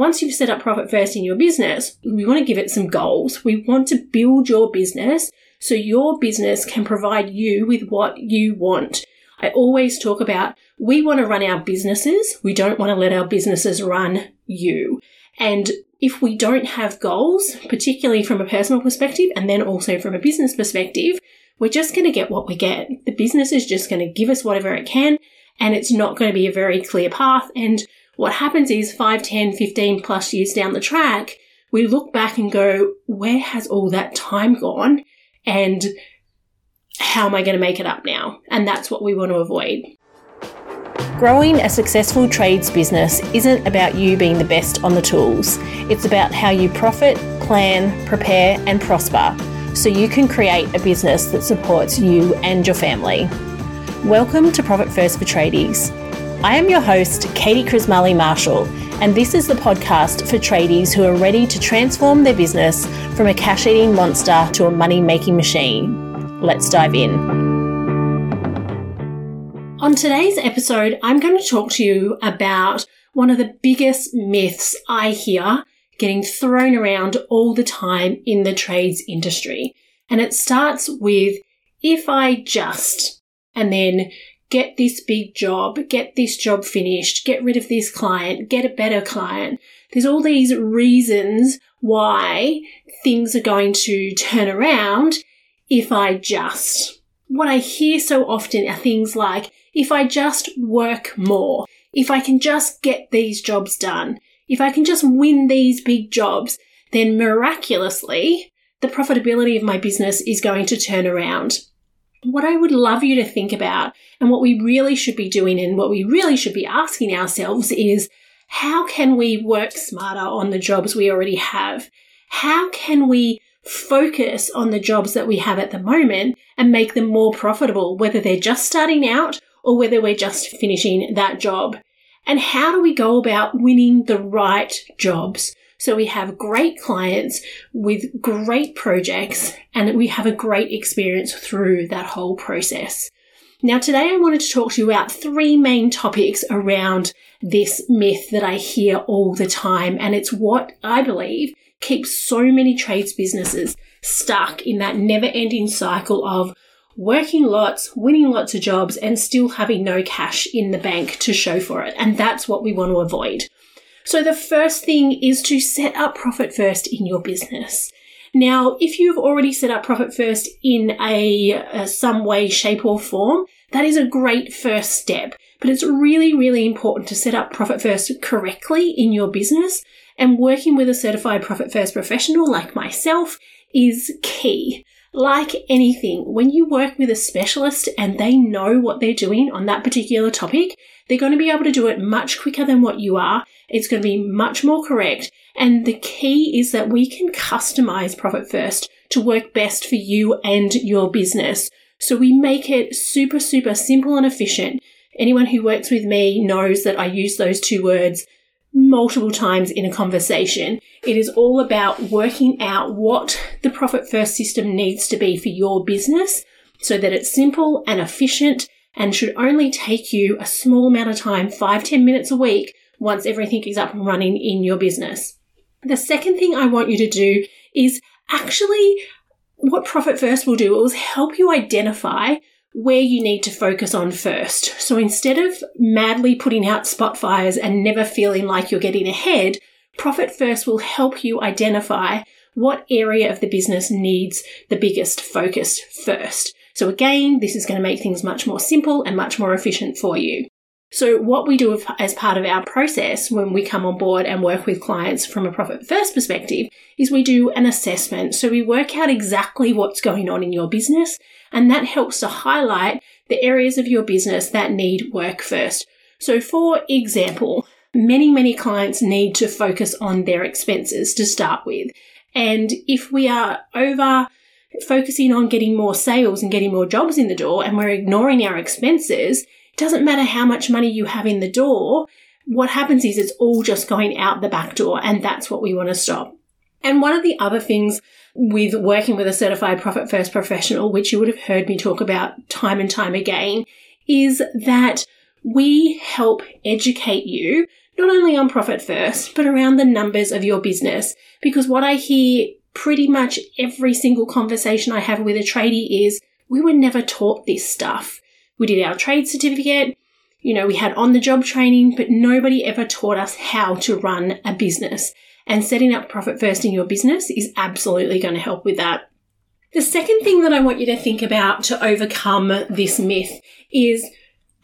once you've set up profit first in your business, we want to give it some goals. We want to build your business so your business can provide you with what you want. I always talk about we want to run our businesses. We don't want to let our businesses run you. And if we don't have goals, particularly from a personal perspective and then also from a business perspective, we're just going to get what we get. The business is just going to give us whatever it can and it's not going to be a very clear path. And what happens is 5, 10, 15 plus years down the track, we look back and go, where has all that time gone? And how am I going to make it up now? And that's what we want to avoid. Growing a successful trades business isn't about you being the best on the tools. It's about how you profit, plan, prepare, and prosper so you can create a business that supports you and your family. Welcome to Profit First for Tradies. I am your host, Katie Krismali Marshall, and this is the podcast for tradies who are ready to transform their business from a cash eating monster to a money making machine. Let's dive in. On today's episode, I'm going to talk to you about one of the biggest myths I hear getting thrown around all the time in the trades industry. And it starts with if I just and then get this big job, get this job finished, get rid of this client, get a better client. There's all these reasons why things are going to turn around if I just. What I hear so often are things like, if I just work more, if I can just get these jobs done, if I can just win these big jobs, then miraculously, the profitability of my business is going to turn around. What I would love you to think about and what we really should be doing and what we really should be asking ourselves is how can we work smarter on the jobs we already have? How can we focus on the jobs that we have at the moment and make them more profitable, whether they're just starting out or whether we're just finishing that job? And how do we go about winning the right jobs? So we have great clients with great projects and we have a great experience through that whole process. Now today I wanted to talk to you about three main topics around this myth that I hear all the time. And it's what I believe keeps so many trades businesses stuck in that never ending cycle of working lots, winning lots of jobs, and still having no cash in the bank to show for it. And that's what we want to avoid. So the first thing is to set up profit first in your business. Now, if you've already set up profit first in a, a, some way, shape or form, that is a great first step. But it's really, really important to set up profit first correctly in your business and working with a certified profit first professional like myself is key. Like anything, when you work with a specialist and they know what they're doing on that particular topic, they're going to be able to do it much quicker than what you are. It's going to be much more correct. And the key is that we can customize Profit First to work best for you and your business. So we make it super, super simple and efficient. Anyone who works with me knows that I use those two words multiple times in a conversation. It is all about working out what the Profit First system needs to be for your business so that it's simple and efficient and should only take you a small amount of time, five ten minutes a week, once everything is up and running in your business. The second thing I want you to do is actually what Profit First will do is help you identify where you need to focus on first. So instead of madly putting out spot fires and never feeling like you're getting ahead, Profit First will help you identify what area of the business needs the biggest focus first. So again, this is going to make things much more simple and much more efficient for you. So what we do as part of our process when we come on board and work with clients from a profit first perspective is we do an assessment. So we work out exactly what's going on in your business and that helps to highlight the areas of your business that need work first. So for example, many, many clients need to focus on their expenses to start with. And if we are over focusing on getting more sales and getting more jobs in the door and we're ignoring our expenses, it doesn't matter how much money you have in the door. What happens is it's all just going out the back door and that's what we want to stop. And one of the other things with working with a certified profit first professional, which you would have heard me talk about time and time again, is that we help educate you not only on profit first, but around the numbers of your business. Because what I hear pretty much every single conversation I have with a tradie is we were never taught this stuff. We did our trade certificate, you know, we had on the job training, but nobody ever taught us how to run a business. And setting up profit first in your business is absolutely going to help with that. The second thing that I want you to think about to overcome this myth is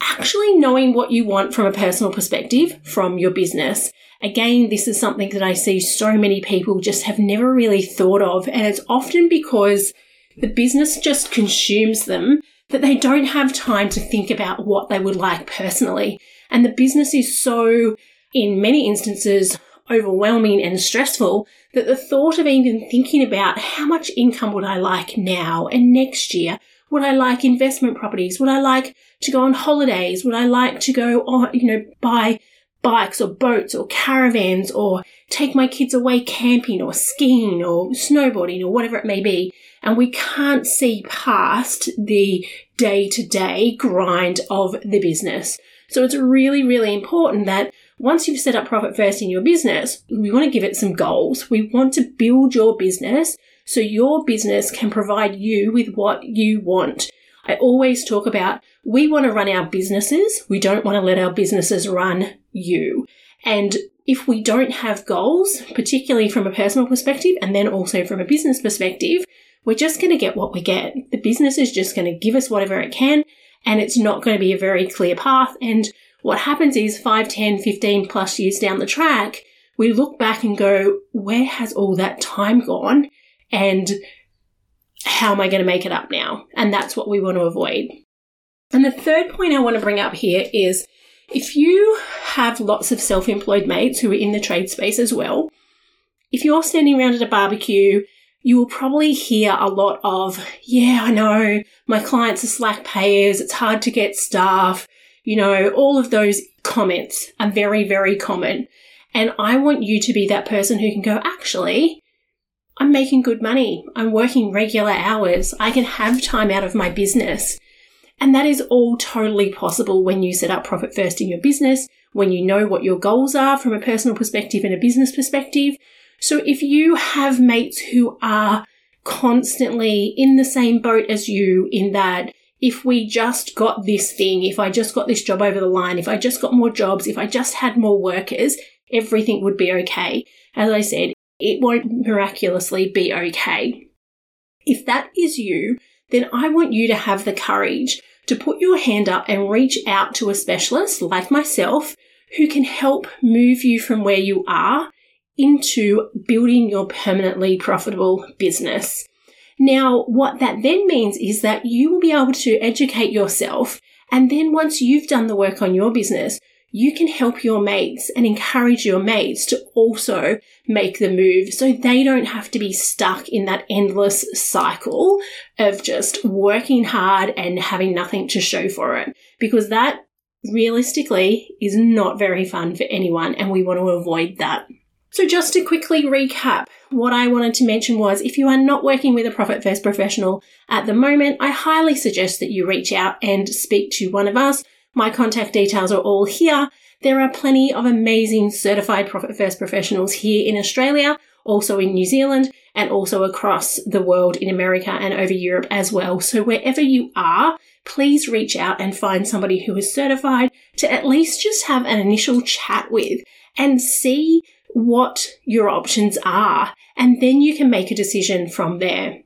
actually knowing what you want from a personal perspective from your business. Again, this is something that I see so many people just have never really thought of. And it's often because the business just consumes them that they don't have time to think about what they would like personally. And the business is so, in many instances, overwhelming and stressful that the thought of even thinking about how much income would I like now and next year? Would I like investment properties? Would I like to go on holidays? Would I like to go on, you know, buy bikes or boats or caravans or take my kids away camping or skiing or snowboarding or whatever it may be? And we can't see past the day to day grind of the business. So it's really, really important that once you've set up profit first in your business, we want to give it some goals. We want to build your business so your business can provide you with what you want. I always talk about we want to run our businesses. We don't want to let our businesses run you. And if we don't have goals, particularly from a personal perspective and then also from a business perspective, we're just going to get what we get. The business is just going to give us whatever it can and it's not going to be a very clear path. And what happens is 5, 10, 15 plus years down the track, we look back and go, where has all that time gone? And how am I going to make it up now? And that's what we want to avoid. And the third point I want to bring up here is if you have lots of self employed mates who are in the trade space as well, if you're standing around at a barbecue, you will probably hear a lot of, yeah, I know, my clients are slack payers, it's hard to get staff, you know, all of those comments are very, very common. And I want you to be that person who can go, actually, I'm making good money. I'm working regular hours. I can have time out of my business. And that is all totally possible when you set up profit first in your business, when you know what your goals are from a personal perspective and a business perspective. So if you have mates who are constantly in the same boat as you in that if we just got this thing, if I just got this job over the line, if I just got more jobs, if I just had more workers, everything would be okay. As I said, it won't miraculously be okay. If that is you, then I want you to have the courage to put your hand up and reach out to a specialist like myself who can help move you from where you are into building your permanently profitable business. Now, what that then means is that you will be able to educate yourself. And then once you've done the work on your business, you can help your mates and encourage your mates to also make the move so they don't have to be stuck in that endless cycle of just working hard and having nothing to show for it. Because that realistically is not very fun for anyone and we want to avoid that. So just to quickly recap, what I wanted to mention was if you are not working with a profit first professional at the moment, I highly suggest that you reach out and speak to one of us. My contact details are all here. There are plenty of amazing certified profit first professionals here in Australia, also in New Zealand, and also across the world in America and over Europe as well. So wherever you are, please reach out and find somebody who is certified to at least just have an initial chat with and see what your options are, and then you can make a decision from there.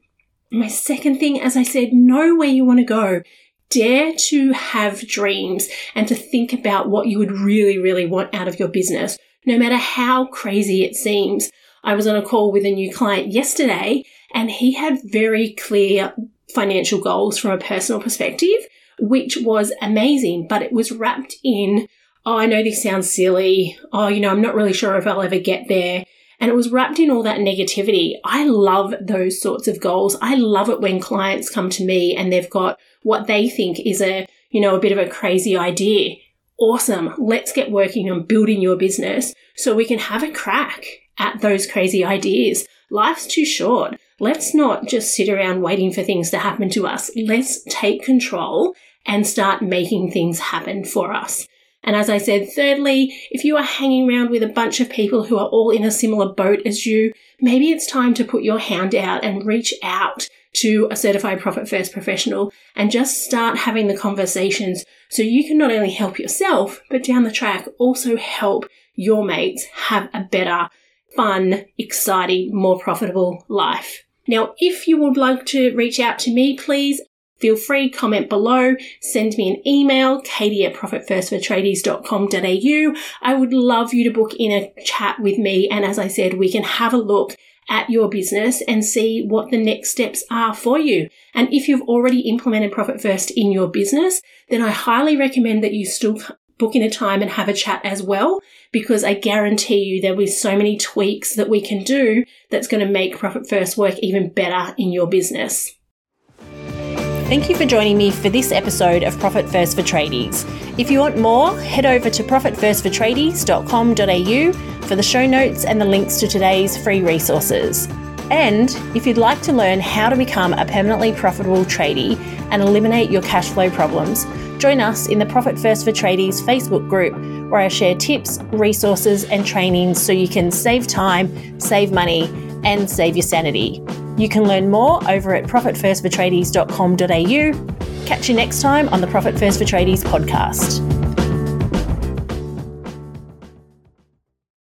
My second thing, as I said, know where you want to go. Dare to have dreams and to think about what you would really, really want out of your business, no matter how crazy it seems. I was on a call with a new client yesterday and he had very clear financial goals from a personal perspective, which was amazing, but it was wrapped in oh, I know this sounds silly. Oh, you know, I'm not really sure if I'll ever get there. And it was wrapped in all that negativity. I love those sorts of goals. I love it when clients come to me and they've got what they think is a, you know, a bit of a crazy idea. Awesome. Let's get working on building your business so we can have a crack at those crazy ideas. Life's too short. Let's not just sit around waiting for things to happen to us. Let's take control and start making things happen for us. And as I said, thirdly, if you are hanging around with a bunch of people who are all in a similar boat as you, maybe it's time to put your hand out and reach out to a certified profit first professional and just start having the conversations so you can not only help yourself, but down the track also help your mates have a better, fun, exciting, more profitable life. Now, if you would like to reach out to me, please feel free, comment below, send me an email, katie at profitfirstfortradies.com.au. I would love you to book in a chat with me. And as I said, we can have a look at your business and see what the next steps are for you. And if you've already implemented Profit First in your business, then I highly recommend that you still book in a time and have a chat as well, because I guarantee you there will be so many tweaks that we can do that's going to make Profit First work even better in your business. Thank you for joining me for this episode of Profit First for Tradies. If you want more, head over to profitfirstfortradies.com.au for the show notes and the links to today's free resources. And if you'd like to learn how to become a permanently profitable tradie and eliminate your cash flow problems, join us in the Profit First for Tradies Facebook group where I share tips, resources, and trainings so you can save time, save money, and save your sanity. You can learn more over at profitfirstfortradies.com.au. Catch you next time on the Profit First for Tradies podcast.